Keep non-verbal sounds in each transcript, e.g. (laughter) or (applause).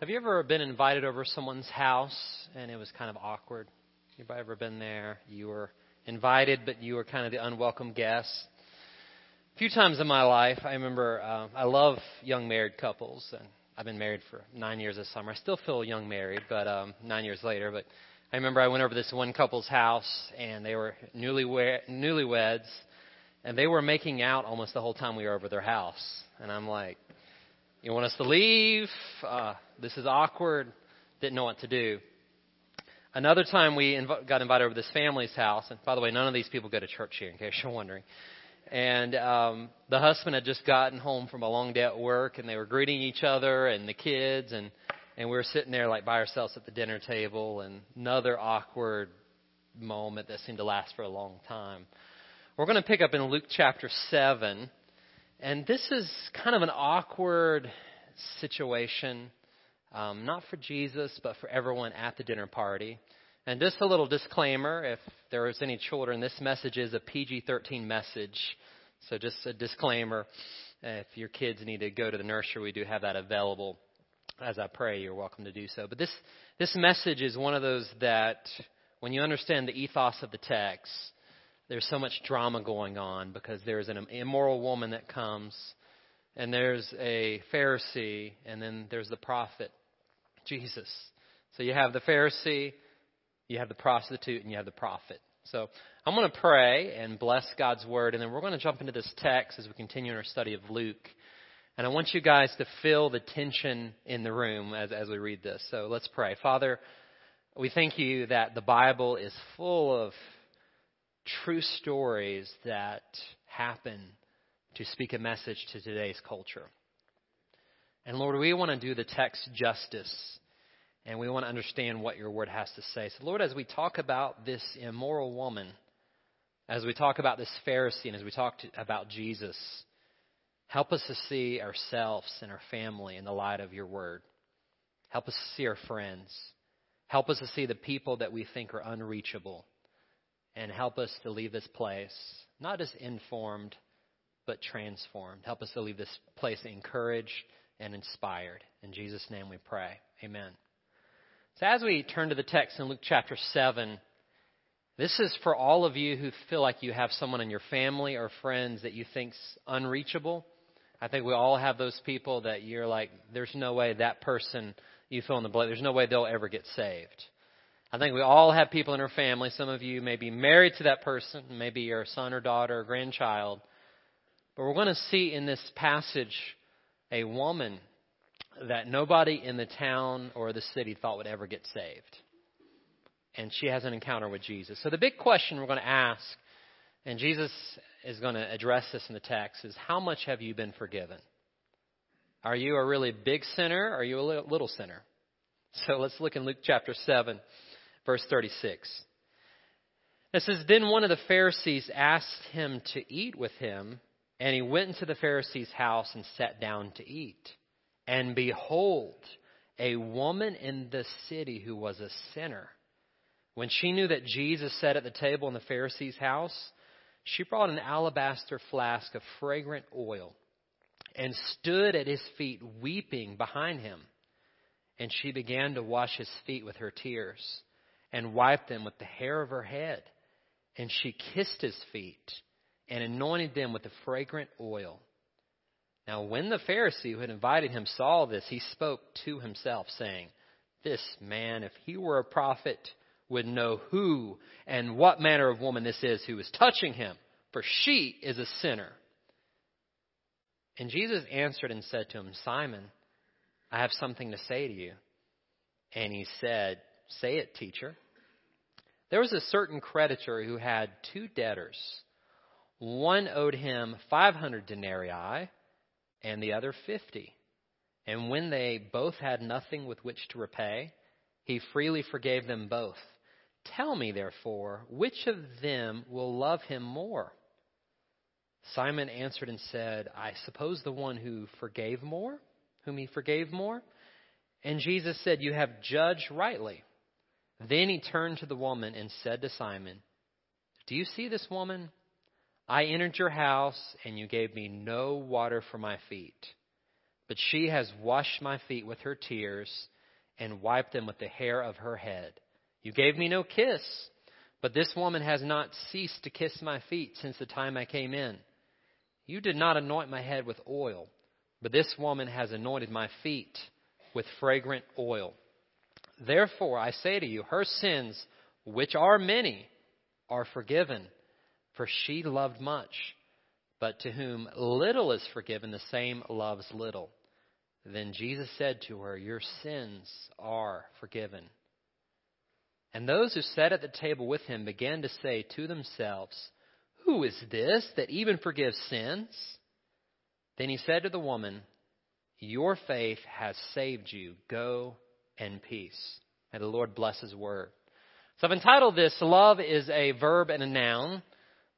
Have you ever been invited over someone's house and it was kind of awkward? Anybody ever been there? You were invited, but you were kind of the unwelcome guest. A few times in my life, I remember uh, I love young married couples, and I've been married for nine years this summer. I still feel young married, but um, nine years later. But I remember I went over this one couple's house, and they were newly newlyweds, and they were making out almost the whole time we were over their house. And I'm like, you want us to leave? Uh, this is awkward. Didn't know what to do. Another time we inv- got invited over to this family's house, and by the way, none of these people go to church here, in case you're wondering. And um, the husband had just gotten home from a long day at work, and they were greeting each other and the kids, and and we were sitting there like by ourselves at the dinner table, and another awkward moment that seemed to last for a long time. We're going to pick up in Luke chapter seven, and this is kind of an awkward situation, um, not for Jesus, but for everyone at the dinner party. And just a little disclaimer if there was any children, this message is a PG 13 message. So just a disclaimer. If your kids need to go to the nursery, we do have that available. As I pray, you're welcome to do so. But this, this message is one of those that, when you understand the ethos of the text, there's so much drama going on because there's an immoral woman that comes, and there's a Pharisee, and then there's the prophet, Jesus. So you have the Pharisee, you have the prostitute, and you have the prophet. So I'm going to pray and bless God's word, and then we're going to jump into this text as we continue in our study of Luke. And I want you guys to feel the tension in the room as, as we read this. So let's pray. Father, we thank you that the Bible is full of true stories that happen to speak a message to today's culture. And Lord, we want to do the text justice and we want to understand what your word has to say. So, Lord, as we talk about this immoral woman, as we talk about this Pharisee, and as we talk to, about Jesus, help us to see ourselves and our family in the light of your word. Help us to see our friends. Help us to see the people that we think are unreachable and help us to leave this place not as informed, but transformed. Help us to leave this place encouraged and inspired. In Jesus' name we pray. Amen. So, as we turn to the text in Luke chapter 7, this is for all of you who feel like you have someone in your family or friends that you think's unreachable. I think we all have those people that you're like, there's no way that person you fill in the blank, there's no way they'll ever get saved. I think we all have people in our family. Some of you may be married to that person, maybe your son or daughter or grandchild. But we're going to see in this passage a woman that nobody in the town or the city thought would ever get saved. And she has an encounter with Jesus. So the big question we're going to ask, and Jesus is going to address this in the text, is how much have you been forgiven? Are you a really big sinner? Or are you a little sinner? So let's look in Luke chapter 7 verse 36. It says, Then one of the Pharisees asked him to eat with him, and he went into the Pharisee's house and sat down to eat. And behold, a woman in the city who was a sinner. When she knew that Jesus sat at the table in the Pharisee's house, she brought an alabaster flask of fragrant oil and stood at his feet weeping behind him. And she began to wash his feet with her tears and wiped them with the hair of her head. And she kissed his feet and anointed them with the fragrant oil. Now, when the Pharisee who had invited him saw this, he spoke to himself, saying, This man, if he were a prophet, would know who and what manner of woman this is who is touching him, for she is a sinner. And Jesus answered and said to him, Simon, I have something to say to you. And he said, Say it, teacher. There was a certain creditor who had two debtors. One owed him 500 denarii and the other 50. And when they both had nothing with which to repay, he freely forgave them both. Tell me, therefore, which of them will love him more? Simon answered and said, I suppose the one who forgave more, whom he forgave more. And Jesus said, You have judged rightly. Then he turned to the woman and said to Simon, Do you see this woman? I entered your house, and you gave me no water for my feet, but she has washed my feet with her tears and wiped them with the hair of her head. You gave me no kiss, but this woman has not ceased to kiss my feet since the time I came in. You did not anoint my head with oil, but this woman has anointed my feet with fragrant oil. Therefore, I say to you, her sins, which are many, are forgiven, for she loved much. But to whom little is forgiven, the same loves little. Then Jesus said to her, Your sins are forgiven. And those who sat at the table with him began to say to themselves, Who is this that even forgives sins? Then he said to the woman, Your faith has saved you. Go in peace. May the Lord bless his word. So I've entitled this, Love is a Verb and a Noun,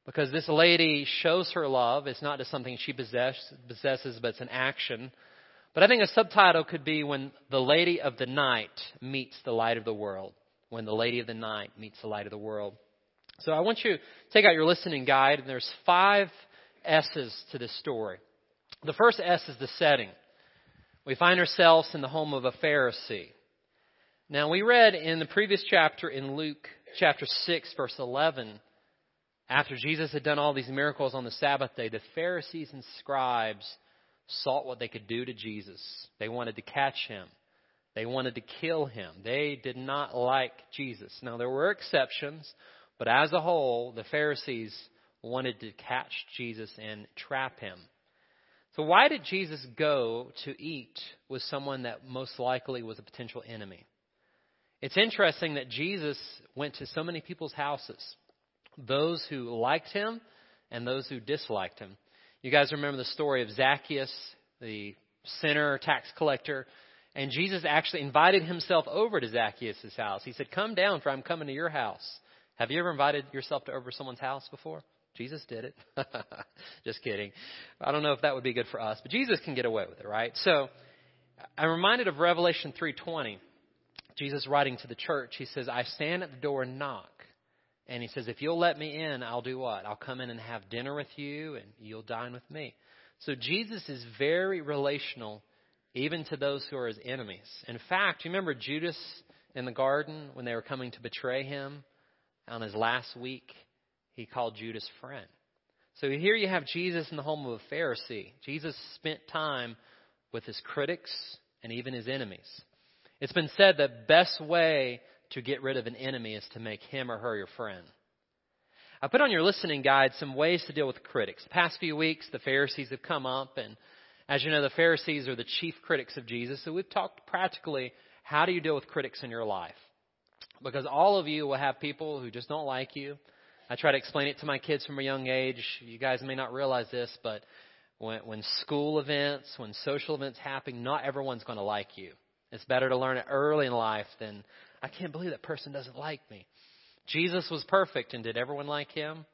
because this lady shows her love. It's not just something she possess, possesses, but it's an action. But I think a subtitle could be When the Lady of the Night Meets the Light of the World. When the Lady of the Night Meets the Light of the World. So I want you to take out your listening guide, and there's five S's to this story. The first S is the setting. We find ourselves in the home of a Pharisee. Now, we read in the previous chapter in Luke chapter 6, verse 11, after Jesus had done all these miracles on the Sabbath day, the Pharisees and scribes sought what they could do to Jesus. They wanted to catch him. They wanted to kill him. They did not like Jesus. Now, there were exceptions, but as a whole, the Pharisees wanted to catch Jesus and trap him. So, why did Jesus go to eat with someone that most likely was a potential enemy? It's interesting that Jesus went to so many people's houses those who liked him and those who disliked him. You guys remember the story of Zacchaeus, the sinner, tax collector. And Jesus actually invited himself over to Zacchaeus' house. He said, Come down, for I'm coming to your house. Have you ever invited yourself to over someone's house before? Jesus did it. (laughs) Just kidding. I don't know if that would be good for us, but Jesus can get away with it, right? So I'm reminded of Revelation 3:20. Jesus writing to the church, he says, "I stand at the door and knock." And he says, If you'll let me in, I'll do what? I'll come in and have dinner with you, and you'll dine with me. So Jesus is very relational, even to those who are his enemies. In fact, you remember Judas in the garden when they were coming to betray him on his last week? He called Judas friend. So here you have Jesus in the home of a Pharisee. Jesus spent time with his critics and even his enemies. It's been said the best way to get rid of an enemy is to make him or her your friend. I put on your listening guide some ways to deal with critics. The past few weeks, the Pharisees have come up, and as you know, the Pharisees are the chief critics of Jesus. So we've talked practically how do you deal with critics in your life? Because all of you will have people who just don't like you. I try to explain it to my kids from a young age. You guys may not realize this, but when, when school events, when social events happen, not everyone's going to like you. It's better to learn it early in life than I can't believe that person doesn't like me. Jesus was perfect, and did everyone like him?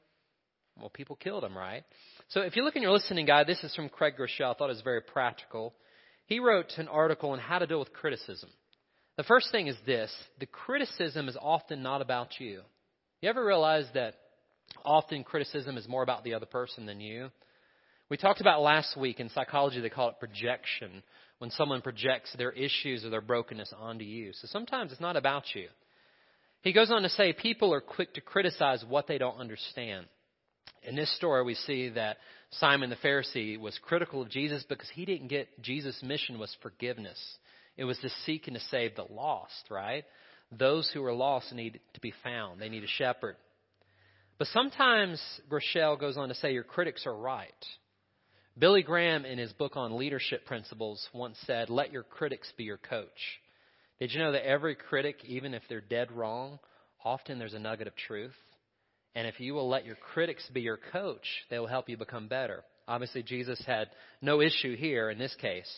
Well, people killed him, right? So if you look in your listening guide, this is from Craig Groeschel. I thought it was very practical. He wrote an article on how to deal with criticism. The first thing is this the criticism is often not about you. You ever realize that often criticism is more about the other person than you? We talked about last week in psychology, they call it projection, when someone projects their issues or their brokenness onto you. So sometimes it's not about you. He goes on to say people are quick to criticize what they don't understand. In this story, we see that Simon the Pharisee was critical of Jesus because he didn't get Jesus' mission was forgiveness. It was to seek and to save the lost, right? Those who are lost need to be found. They need a shepherd. But sometimes Groeschel goes on to say your critics are right. Billy Graham, in his book on leadership principles, once said, Let your critics be your coach. Did you know that every critic, even if they're dead wrong, often there's a nugget of truth? And if you will let your critics be your coach, they will help you become better. Obviously, Jesus had no issue here in this case.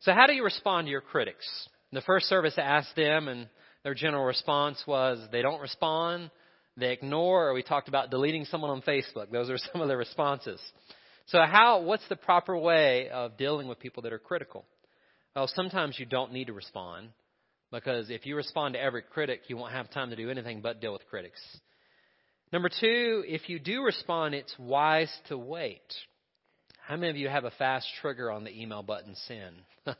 So, how do you respond to your critics? The first service, I asked them, and their general response was they don't respond, they ignore, or we talked about deleting someone on Facebook. Those are (laughs) some of the responses. So how, what's the proper way of dealing with people that are critical? Well, sometimes you don't need to respond because if you respond to every critic, you won't have time to do anything but deal with critics. Number two, if you do respond, it's wise to wait. How many of you have a fast trigger on the email button send? (laughs)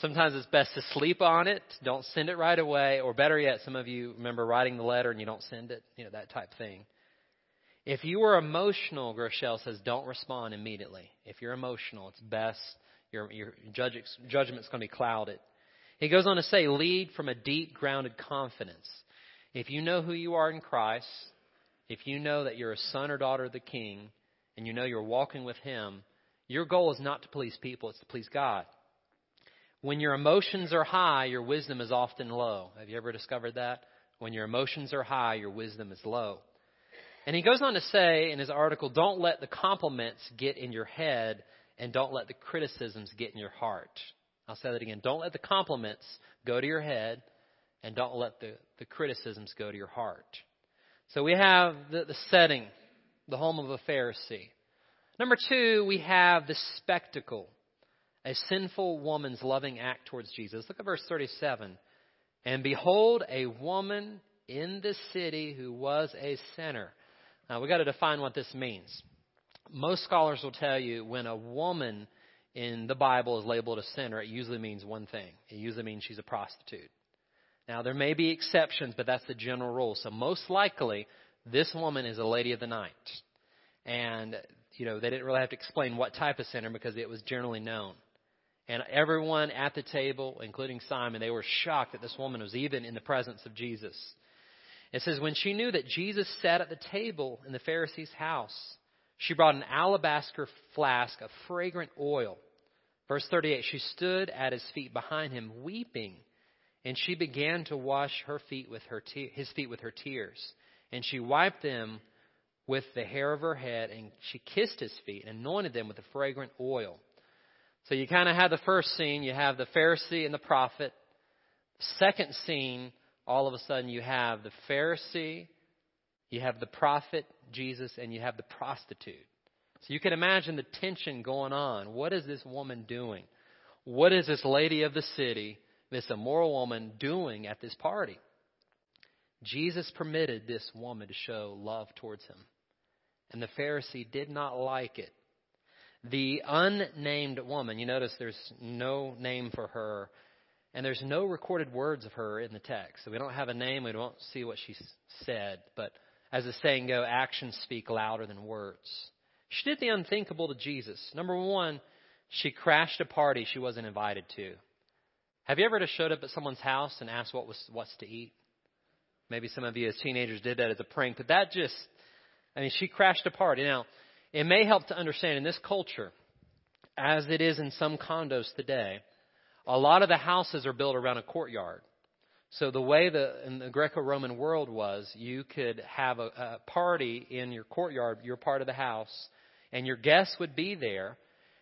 Sometimes it's best to sleep on it, don't send it right away, or better yet, some of you remember writing the letter and you don't send it, you know, that type thing. If you are emotional, Groeschel says, don't respond immediately. If you're emotional, it's best, your, your judgement's going to be clouded. He goes on to say, lead from a deep, grounded confidence. If you know who you are in Christ, if you know that you're a son or daughter of the King, and you know you're walking with Him, your goal is not to please people, it's to please God. When your emotions are high, your wisdom is often low. Have you ever discovered that? When your emotions are high, your wisdom is low. And he goes on to say in his article, don't let the compliments get in your head and don't let the criticisms get in your heart. I'll say that again. Don't let the compliments go to your head and don't let the, the criticisms go to your heart. So we have the, the setting, the home of a Pharisee. Number two, we have the spectacle a sinful woman's loving act towards Jesus. Look at verse 37. And behold, a woman in the city who was a sinner. Uh, now, we've got to define what this means. Most scholars will tell you when a woman in the Bible is labeled a sinner, it usually means one thing. It usually means she's a prostitute. Now, there may be exceptions, but that's the general rule. So, most likely, this woman is a lady of the night. And, you know, they didn't really have to explain what type of sinner because it was generally known. And everyone at the table, including Simon, they were shocked that this woman was even in the presence of Jesus. It says, When she knew that Jesus sat at the table in the Pharisee's house, she brought an alabaster flask of fragrant oil. Verse 38 She stood at his feet behind him, weeping, and she began to wash her feet with her te- his feet with her tears. And she wiped them with the hair of her head, and she kissed his feet and anointed them with the fragrant oil. So you kind of have the first scene, you have the Pharisee and the prophet. Second scene, all of a sudden you have the Pharisee, you have the prophet, Jesus, and you have the prostitute. So you can imagine the tension going on. What is this woman doing? What is this lady of the city, this immoral woman, doing at this party? Jesus permitted this woman to show love towards him. And the Pharisee did not like it. The unnamed woman, you notice there's no name for her, and there's no recorded words of her in the text. So we don't have a name, we don't see what she said, but as the saying go, actions speak louder than words. She did the unthinkable to Jesus. Number one, she crashed a party she wasn't invited to. Have you ever just showed up at someone's house and asked what was what's to eat? Maybe some of you as teenagers did that as a prank, but that just I mean, she crashed a party. Now, it may help to understand in this culture, as it is in some condos today, a lot of the houses are built around a courtyard. So the way the in the Greco-Roman world was, you could have a, a party in your courtyard, your part of the house, and your guests would be there,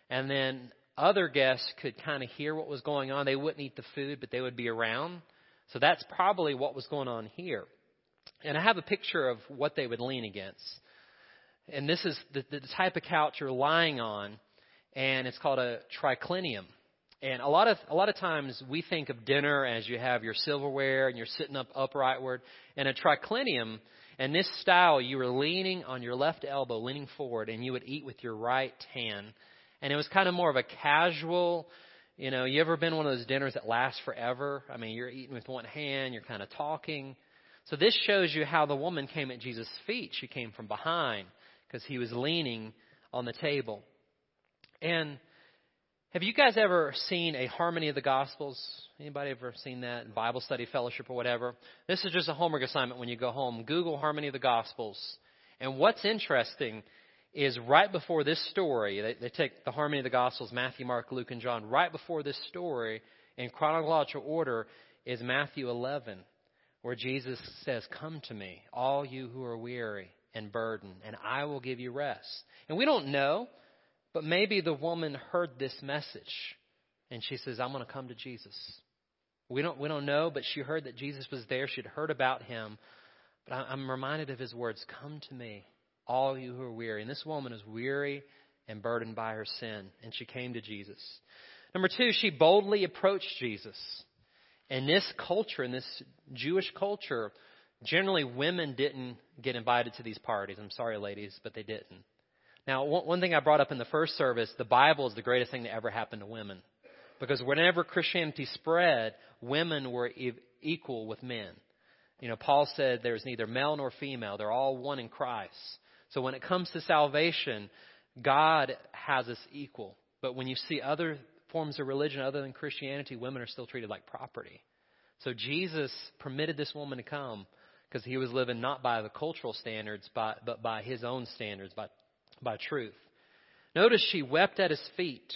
and then other guests could kind of hear what was going on. They wouldn't eat the food, but they would be around. So that's probably what was going on here. And I have a picture of what they would lean against and this is the, the type of couch you're lying on, and it's called a triclinium. And a lot of a lot of times we think of dinner as you have your silverware and you're sitting up uprightward. And a triclinium, and this style, you were leaning on your left elbow, leaning forward, and you would eat with your right hand. And it was kind of more of a casual, you know, you ever been one of those dinners that last forever? I mean, you're eating with one hand, you're kind of talking. So this shows you how the woman came at Jesus' feet. She came from behind because he was leaning on the table. And have you guys ever seen a harmony of the Gospels? Anybody ever seen that in Bible study fellowship or whatever? This is just a homework assignment when you go home. Google harmony of the Gospels. And what's interesting is right before this story, they, they take the harmony of the Gospels, Matthew, Mark, Luke, and John. Right before this story, in chronological order, is Matthew 11, where Jesus says, Come to me, all you who are weary and burdened, and I will give you rest. And we don't know, but maybe the woman heard this message and she says, I'm going to come to Jesus. We don't, we don't know, but she heard that Jesus was there. She'd heard about him. But I'm reminded of his words Come to me, all you who are weary. And this woman is weary and burdened by her sin, and she came to Jesus. Number two, she boldly approached Jesus. In this culture, in this Jewish culture, Generally, women didn't get invited to these parties. I'm sorry, ladies, but they didn't. Now, one, thing I brought up in the first service, the Bible is the greatest thing that ever happened to women. Because whenever Christianity spread, women were equal with men. You know, Paul said there's neither male nor female. They're all one in Christ. So when it comes to salvation, God has us equal. But when you see other forms of religion other than Christianity, women are still treated like property. So Jesus permitted this woman to come because he was living not by the cultural standards, but by his own standards, by, by truth. Notice she wept at his feet.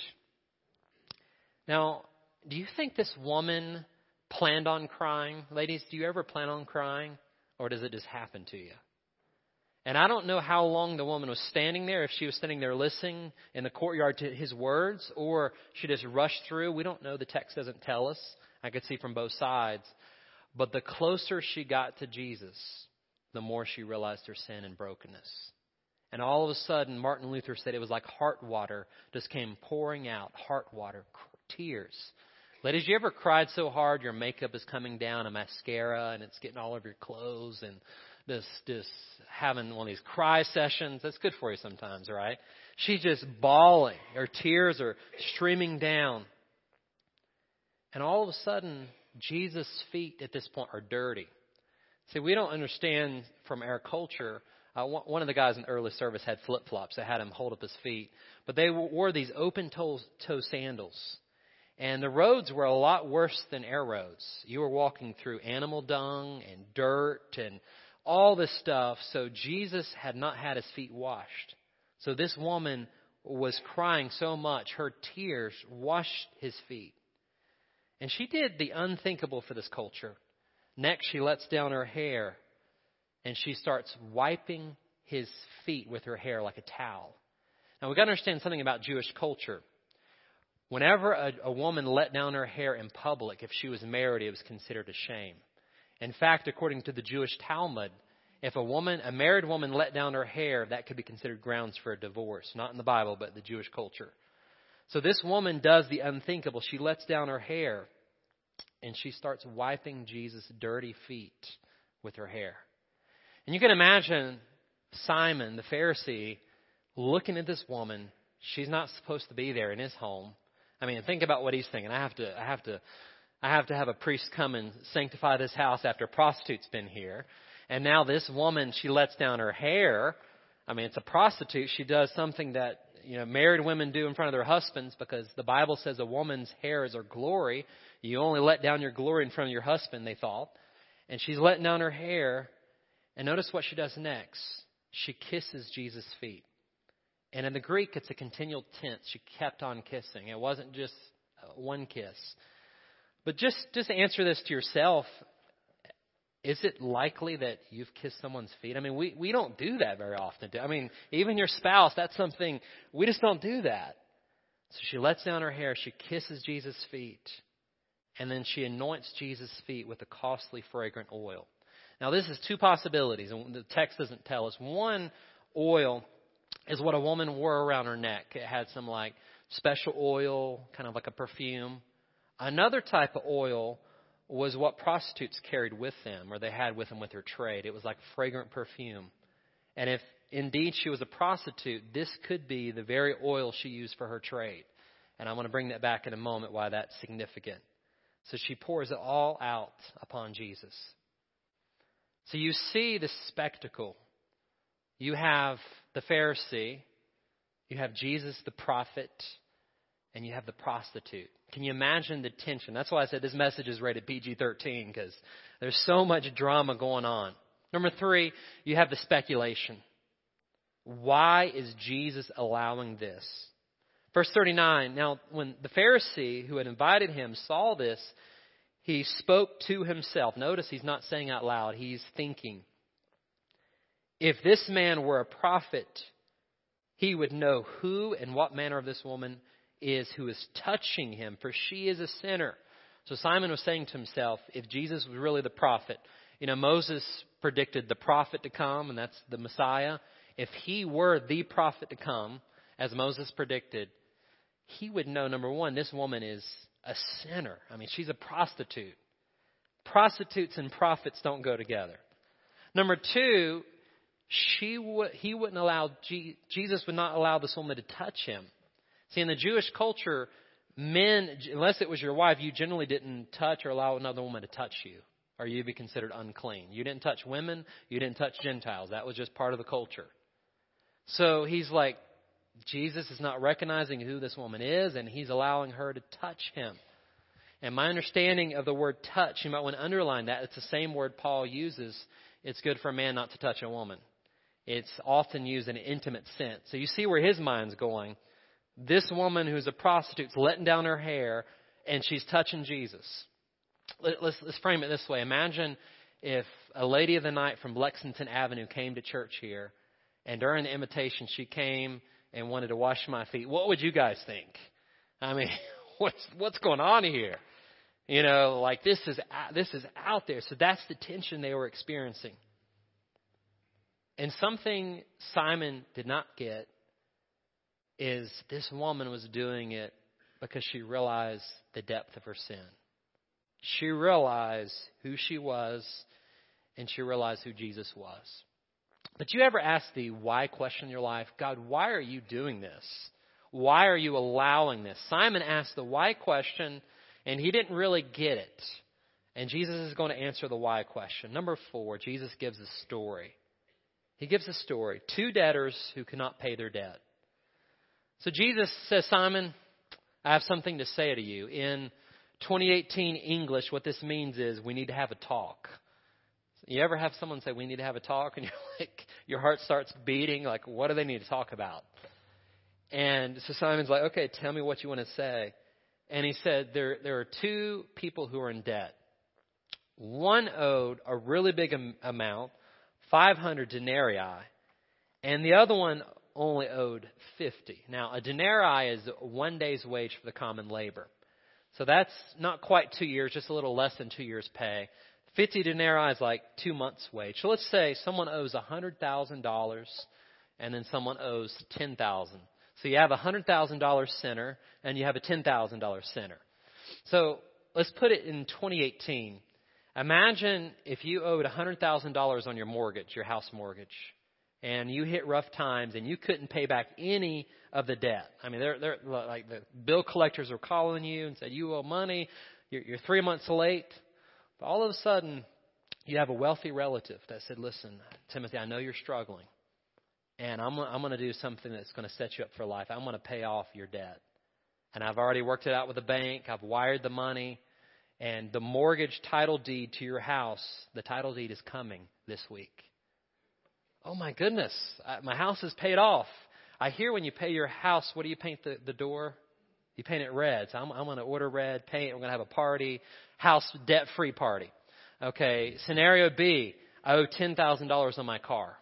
Now, do you think this woman planned on crying? Ladies, do you ever plan on crying? Or does it just happen to you? And I don't know how long the woman was standing there, if she was standing there listening in the courtyard to his words, or she just rushed through. We don't know. The text doesn't tell us. I could see from both sides. But the closer she got to Jesus, the more she realized her sin and brokenness. And all of a sudden, Martin Luther said it was like heart water just came pouring out. Heart water, tears. Ladies, you ever cried so hard your makeup is coming down, a mascara, and it's getting all over your clothes, and this, this having one of these cry sessions? That's good for you sometimes, right? She's just bawling. Her tears are streaming down. And all of a sudden, Jesus' feet at this point are dirty. See, we don't understand from our culture. Uh, one of the guys in the early service had flip flops that had him hold up his feet, but they wore these open toe, toe sandals. And the roads were a lot worse than air roads. You were walking through animal dung and dirt and all this stuff. So Jesus had not had his feet washed. So this woman was crying so much, her tears washed his feet. And she did the unthinkable for this culture. Next, she lets down her hair and she starts wiping his feet with her hair like a towel. Now, we've got to understand something about Jewish culture. Whenever a, a woman let down her hair in public, if she was married, it was considered a shame. In fact, according to the Jewish Talmud, if a woman, a married woman let down her hair, that could be considered grounds for a divorce. Not in the Bible, but the Jewish culture. So this woman does the unthinkable. She lets down her hair and she starts wiping Jesus' dirty feet with her hair. And you can imagine Simon, the Pharisee, looking at this woman. She's not supposed to be there in his home. I mean, think about what he's thinking. I have to, I have to, I have to have a priest come and sanctify this house after a prostitute's been here. And now this woman, she lets down her hair. I mean, it's a prostitute. She does something that you know, married women do in front of their husbands because the Bible says a woman's hair is her glory. You only let down your glory in front of your husband, they thought. And she's letting down her hair. And notice what she does next. She kisses Jesus' feet. And in the Greek, it's a continual tense. She kept on kissing. It wasn't just uh, one kiss. But just, just answer this to yourself is it likely that you've kissed someone's feet? I mean, we, we don't do that very often. I mean, even your spouse, that's something, we just don't do that. So she lets down her hair, she kisses Jesus' feet, and then she anoints Jesus' feet with a costly, fragrant oil. Now, this is two possibilities, and the text doesn't tell us. One, oil is what a woman wore around her neck. It had some like special oil, kind of like a perfume. Another type of oil was what prostitutes carried with them, or they had with them with their trade. It was like fragrant perfume. And if indeed she was a prostitute, this could be the very oil she used for her trade. And I'm going to bring that back in a moment why that's significant. So she pours it all out upon Jesus. So you see the spectacle. You have the Pharisee, you have Jesus the prophet, and you have the prostitute. Can you imagine the tension? That's why I said this message is rated PG 13 because there's so much drama going on. Number three, you have the speculation. Why is Jesus allowing this? Verse 39 Now, when the Pharisee who had invited him saw this, he spoke to himself. Notice he's not saying out loud, he's thinking. If this man were a prophet, he would know who and what manner of this woman is who is touching him, for she is a sinner. So Simon was saying to himself, if Jesus was really the prophet, you know, Moses predicted the prophet to come, and that's the Messiah. If he were the prophet to come, as Moses predicted, he would know, number one, this woman is a sinner. I mean, she's a prostitute. Prostitutes and prophets don't go together. Number two, she would, he wouldn't allow, Jesus would not allow this woman to touch him. See, in the Jewish culture, men, unless it was your wife, you generally didn't touch or allow another woman to touch you, or you'd be considered unclean. You didn't touch women, you didn't touch Gentiles. That was just part of the culture. So he's like, Jesus is not recognizing who this woman is, and he's allowing her to touch him. And my understanding of the word touch, you might want to underline that. It's the same word Paul uses. It's good for a man not to touch a woman. It's often used in an intimate sense. So you see where his mind's going. This woman who's a prostitute's letting down her hair, and she's touching Jesus. Let's, let's frame it this way. Imagine if a lady of the night from Lexington Avenue came to church here, and during the invitation she came and wanted to wash my feet. What would you guys think? I mean, (laughs) what's what's going on here? You know, like this is this is out there. So that's the tension they were experiencing. And something Simon did not get is this woman was doing it because she realized the depth of her sin. She realized who she was and she realized who Jesus was. But you ever ask the why question in your life? God, why are you doing this? Why are you allowing this? Simon asked the why question, and he didn't really get it. And Jesus is going to answer the why question. Number four, Jesus gives a story. He gives a story. Two debtors who cannot pay their debt. So Jesus says, Simon, I have something to say to you. In 2018 English, what this means is we need to have a talk. You ever have someone say, We need to have a talk? And (laughs) you're like, your heart starts beating. Like, what do they need to talk about? And so Simon's like, okay, tell me what you want to say. And he said, there, there are two people who are in debt. One owed a really big amount, 500 denarii, and the other one only owed 50. Now, a denarii is one day's wage for the common labor. So that's not quite two years, just a little less than two years' pay. 50 denarii is like two months' wage. So let's say someone owes $100,000 and then someone owes 10000 so you have a $100,000 sinner and you have a $10,000 sinner. So let's put it in 2018. Imagine if you owed $100,000 on your mortgage, your house mortgage, and you hit rough times and you couldn't pay back any of the debt. I mean, they're, they're like the bill collectors are calling you and said you owe money, you're, you're three months late. But all of a sudden, you have a wealthy relative that said, "Listen, Timothy, I know you're struggling and I'm, I'm going to do something that's going to set you up for life. I'm going to pay off your debt. And I've already worked it out with the bank. I've wired the money. And the mortgage title deed to your house, the title deed is coming this week. Oh my goodness, I, my house is paid off. I hear when you pay your house, what do you paint the, the door? You paint it red. So I'm, I'm going to order red paint. We're going to have a party, house debt free party. Okay, scenario B, I owe $10,000 on my car.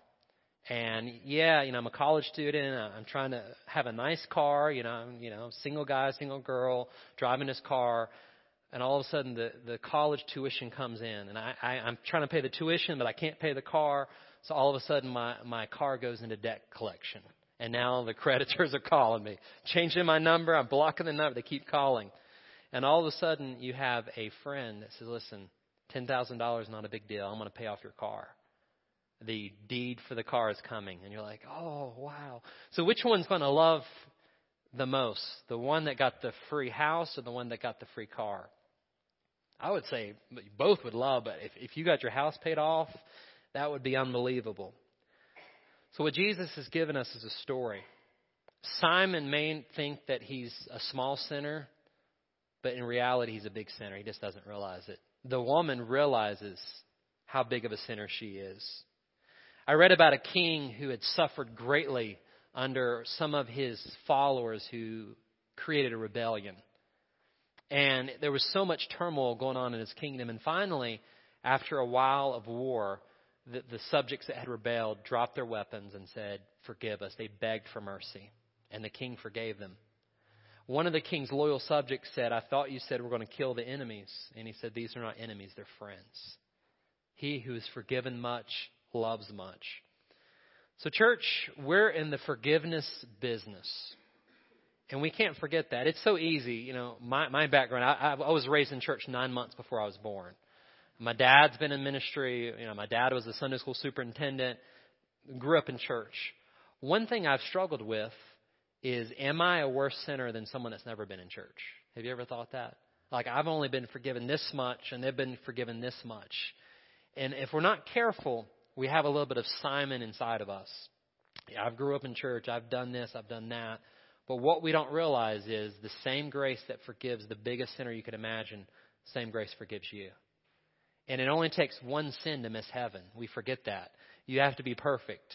And yeah, you know, I'm a college student. I'm trying to have a nice car. You know, I'm, you know, single guy, single girl, driving this car. And all of a sudden, the the college tuition comes in, and I, I I'm trying to pay the tuition, but I can't pay the car. So all of a sudden, my my car goes into debt collection, and now the creditors are calling me, changing my number. I'm blocking the number. They keep calling, and all of a sudden, you have a friend that says, "Listen, ten thousand dollars is not a big deal. I'm going to pay off your car." the deed for the car is coming. And you're like, oh, wow. So which one's going to love the most? The one that got the free house or the one that got the free car? I would say both would love, but if, if you got your house paid off, that would be unbelievable. So what Jesus has given us is a story. Simon may think that he's a small sinner, but in reality, he's a big sinner. He just doesn't realize it. The woman realizes how big of a sinner she is. I read about a king who had suffered greatly under some of his followers who created a rebellion. And there was so much turmoil going on in his kingdom. And finally, after a while of war, the, the subjects that had rebelled dropped their weapons and said, Forgive us. They begged for mercy. And the king forgave them. One of the king's loyal subjects said, I thought you said we're going to kill the enemies. And he said, These are not enemies, they're friends. He who is forgiven much loves much. So, church, we're in the forgiveness business. And we can't forget that. It's so easy. You know, my, my background, I, I was raised in church nine months before I was born. My dad's been in ministry. You know, my dad was the Sunday school superintendent. grew up in church. One thing I've struggled with is am I a worse sinner than someone that's never been in church? Have you ever thought that? Like I've only been forgiven this much and they've been forgiven this much. And if we're not careful, we have a little bit of Simon inside of us. Yeah, I've grew up in church, I've done this, I've done that. But what we don't realize is the same grace that forgives the biggest sinner you could imagine, same grace forgives you. And it only takes one sin to miss heaven. We forget that. You have to be perfect.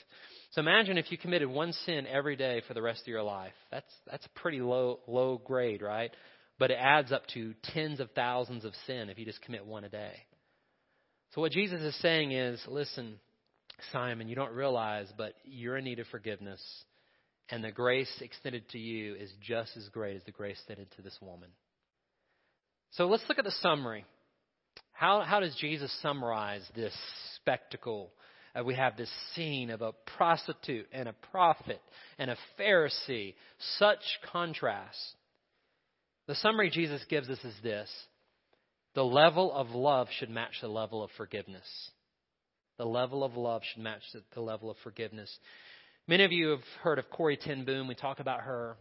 So imagine if you committed one sin every day for the rest of your life. That's that's pretty low low grade, right? But it adds up to tens of thousands of sin if you just commit one a day. So what Jesus is saying is, listen, Simon, you don't realize, but you're in need of forgiveness. And the grace extended to you is just as great as the grace extended to this woman. So let's look at the summary. How, how does Jesus summarize this spectacle? Uh, we have this scene of a prostitute and a prophet and a Pharisee. Such contrast. The summary Jesus gives us is this the level of love should match the level of forgiveness. The level of love should match the level of forgiveness. Many of you have heard of Corrie ten Boom. We talk about her.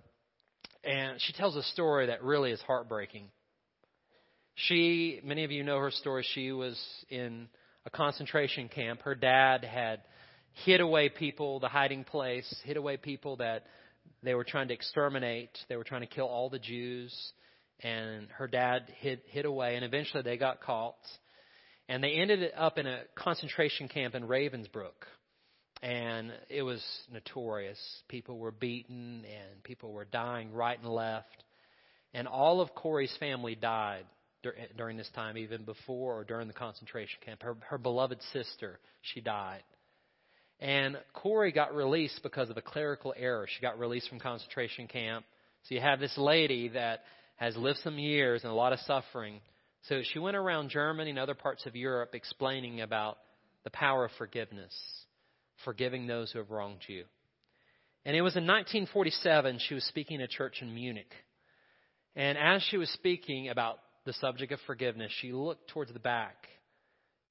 And she tells a story that really is heartbreaking. She, many of you know her story. She was in a concentration camp. Her dad had hid away people, the hiding place, hid away people that they were trying to exterminate. They were trying to kill all the Jews. And her dad hid, hid away, and eventually they got caught. And they ended up in a concentration camp in Ravensbrück. And it was notorious. People were beaten, and people were dying right and left. And all of Corrie's family died during this time, even before or during the concentration camp. Her, her beloved sister, she died. And Corrie got released because of a clerical error. She got released from concentration camp. So you have this lady that has lived some years and a lot of suffering. So she went around Germany and other parts of Europe explaining about the power of forgiveness, forgiving those who have wronged you. And it was in 1947 she was speaking at a church in Munich. And as she was speaking about the subject of forgiveness, she looked towards the back,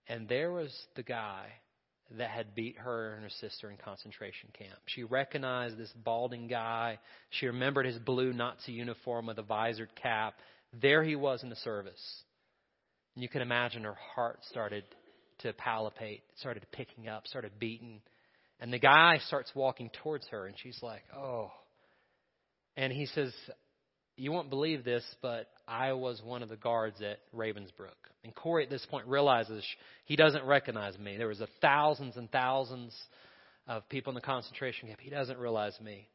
and there was the guy that had beat her and her sister in concentration camp. She recognized this balding guy. She remembered his blue Nazi uniform with a visored cap. There he was in the service. And you can imagine her heart started to palpate, started picking up, started beating. And the guy starts walking towards her, and she's like, oh. And he says, You won't believe this, but I was one of the guards at Ravensbrück. And Corrie at this point realizes he doesn't recognize me. There was a thousands and thousands of people in the concentration camp. He doesn't realize me.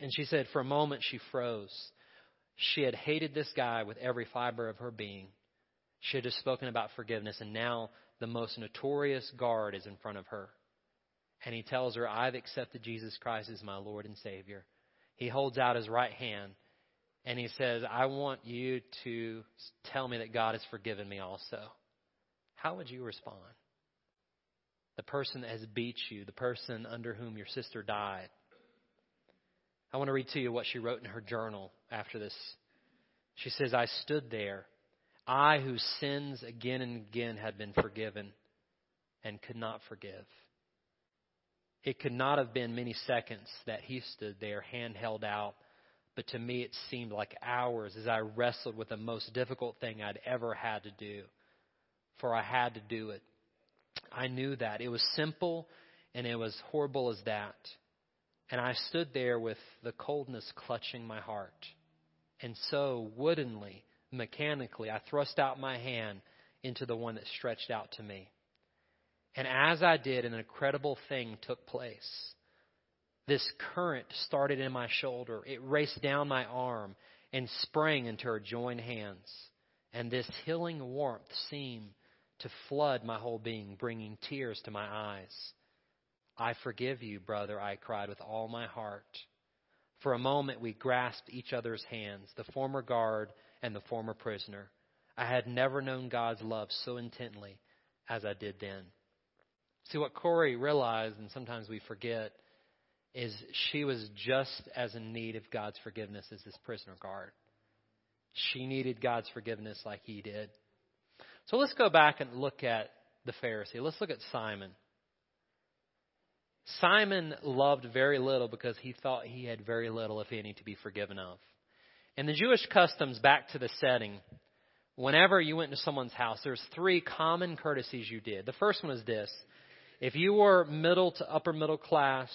And she said, for a moment, she froze. She had hated this guy with every fiber of her being. She had just spoken about forgiveness, and now the most notorious guard is in front of her. And he tells her, I've accepted Jesus Christ as my Lord and Savior. He holds out his right hand and he says, I want you to tell me that God has forgiven me also. How would you respond? The person that has beat you, the person under whom your sister died. I want to read to you what she wrote in her journal after this. She says, I stood there, I whose sins again and again had been forgiven and could not forgive. It could not have been many seconds that he stood there, hand held out, but to me it seemed like hours as I wrestled with the most difficult thing I'd ever had to do. For I had to do it. I knew that. It was simple and it was horrible as that. And I stood there with the coldness clutching my heart. And so, woodenly, mechanically, I thrust out my hand into the one that stretched out to me. And as I did, an incredible thing took place. This current started in my shoulder. It raced down my arm and sprang into her joined hands. And this healing warmth seemed to flood my whole being, bringing tears to my eyes. I forgive you, brother, I cried with all my heart. For a moment, we grasped each other's hands, the former guard and the former prisoner. I had never known God's love so intently as I did then. See, what Corrie realized, and sometimes we forget, is she was just as in need of God's forgiveness as this prisoner guard. She needed God's forgiveness like he did. So let's go back and look at the Pharisee. Let's look at Simon. Simon loved very little because he thought he had very little, if any, to be forgiven of. And the Jewish customs, back to the setting, whenever you went to someone's house, there's three common courtesies you did. The first one is this. If you were middle to upper middle class,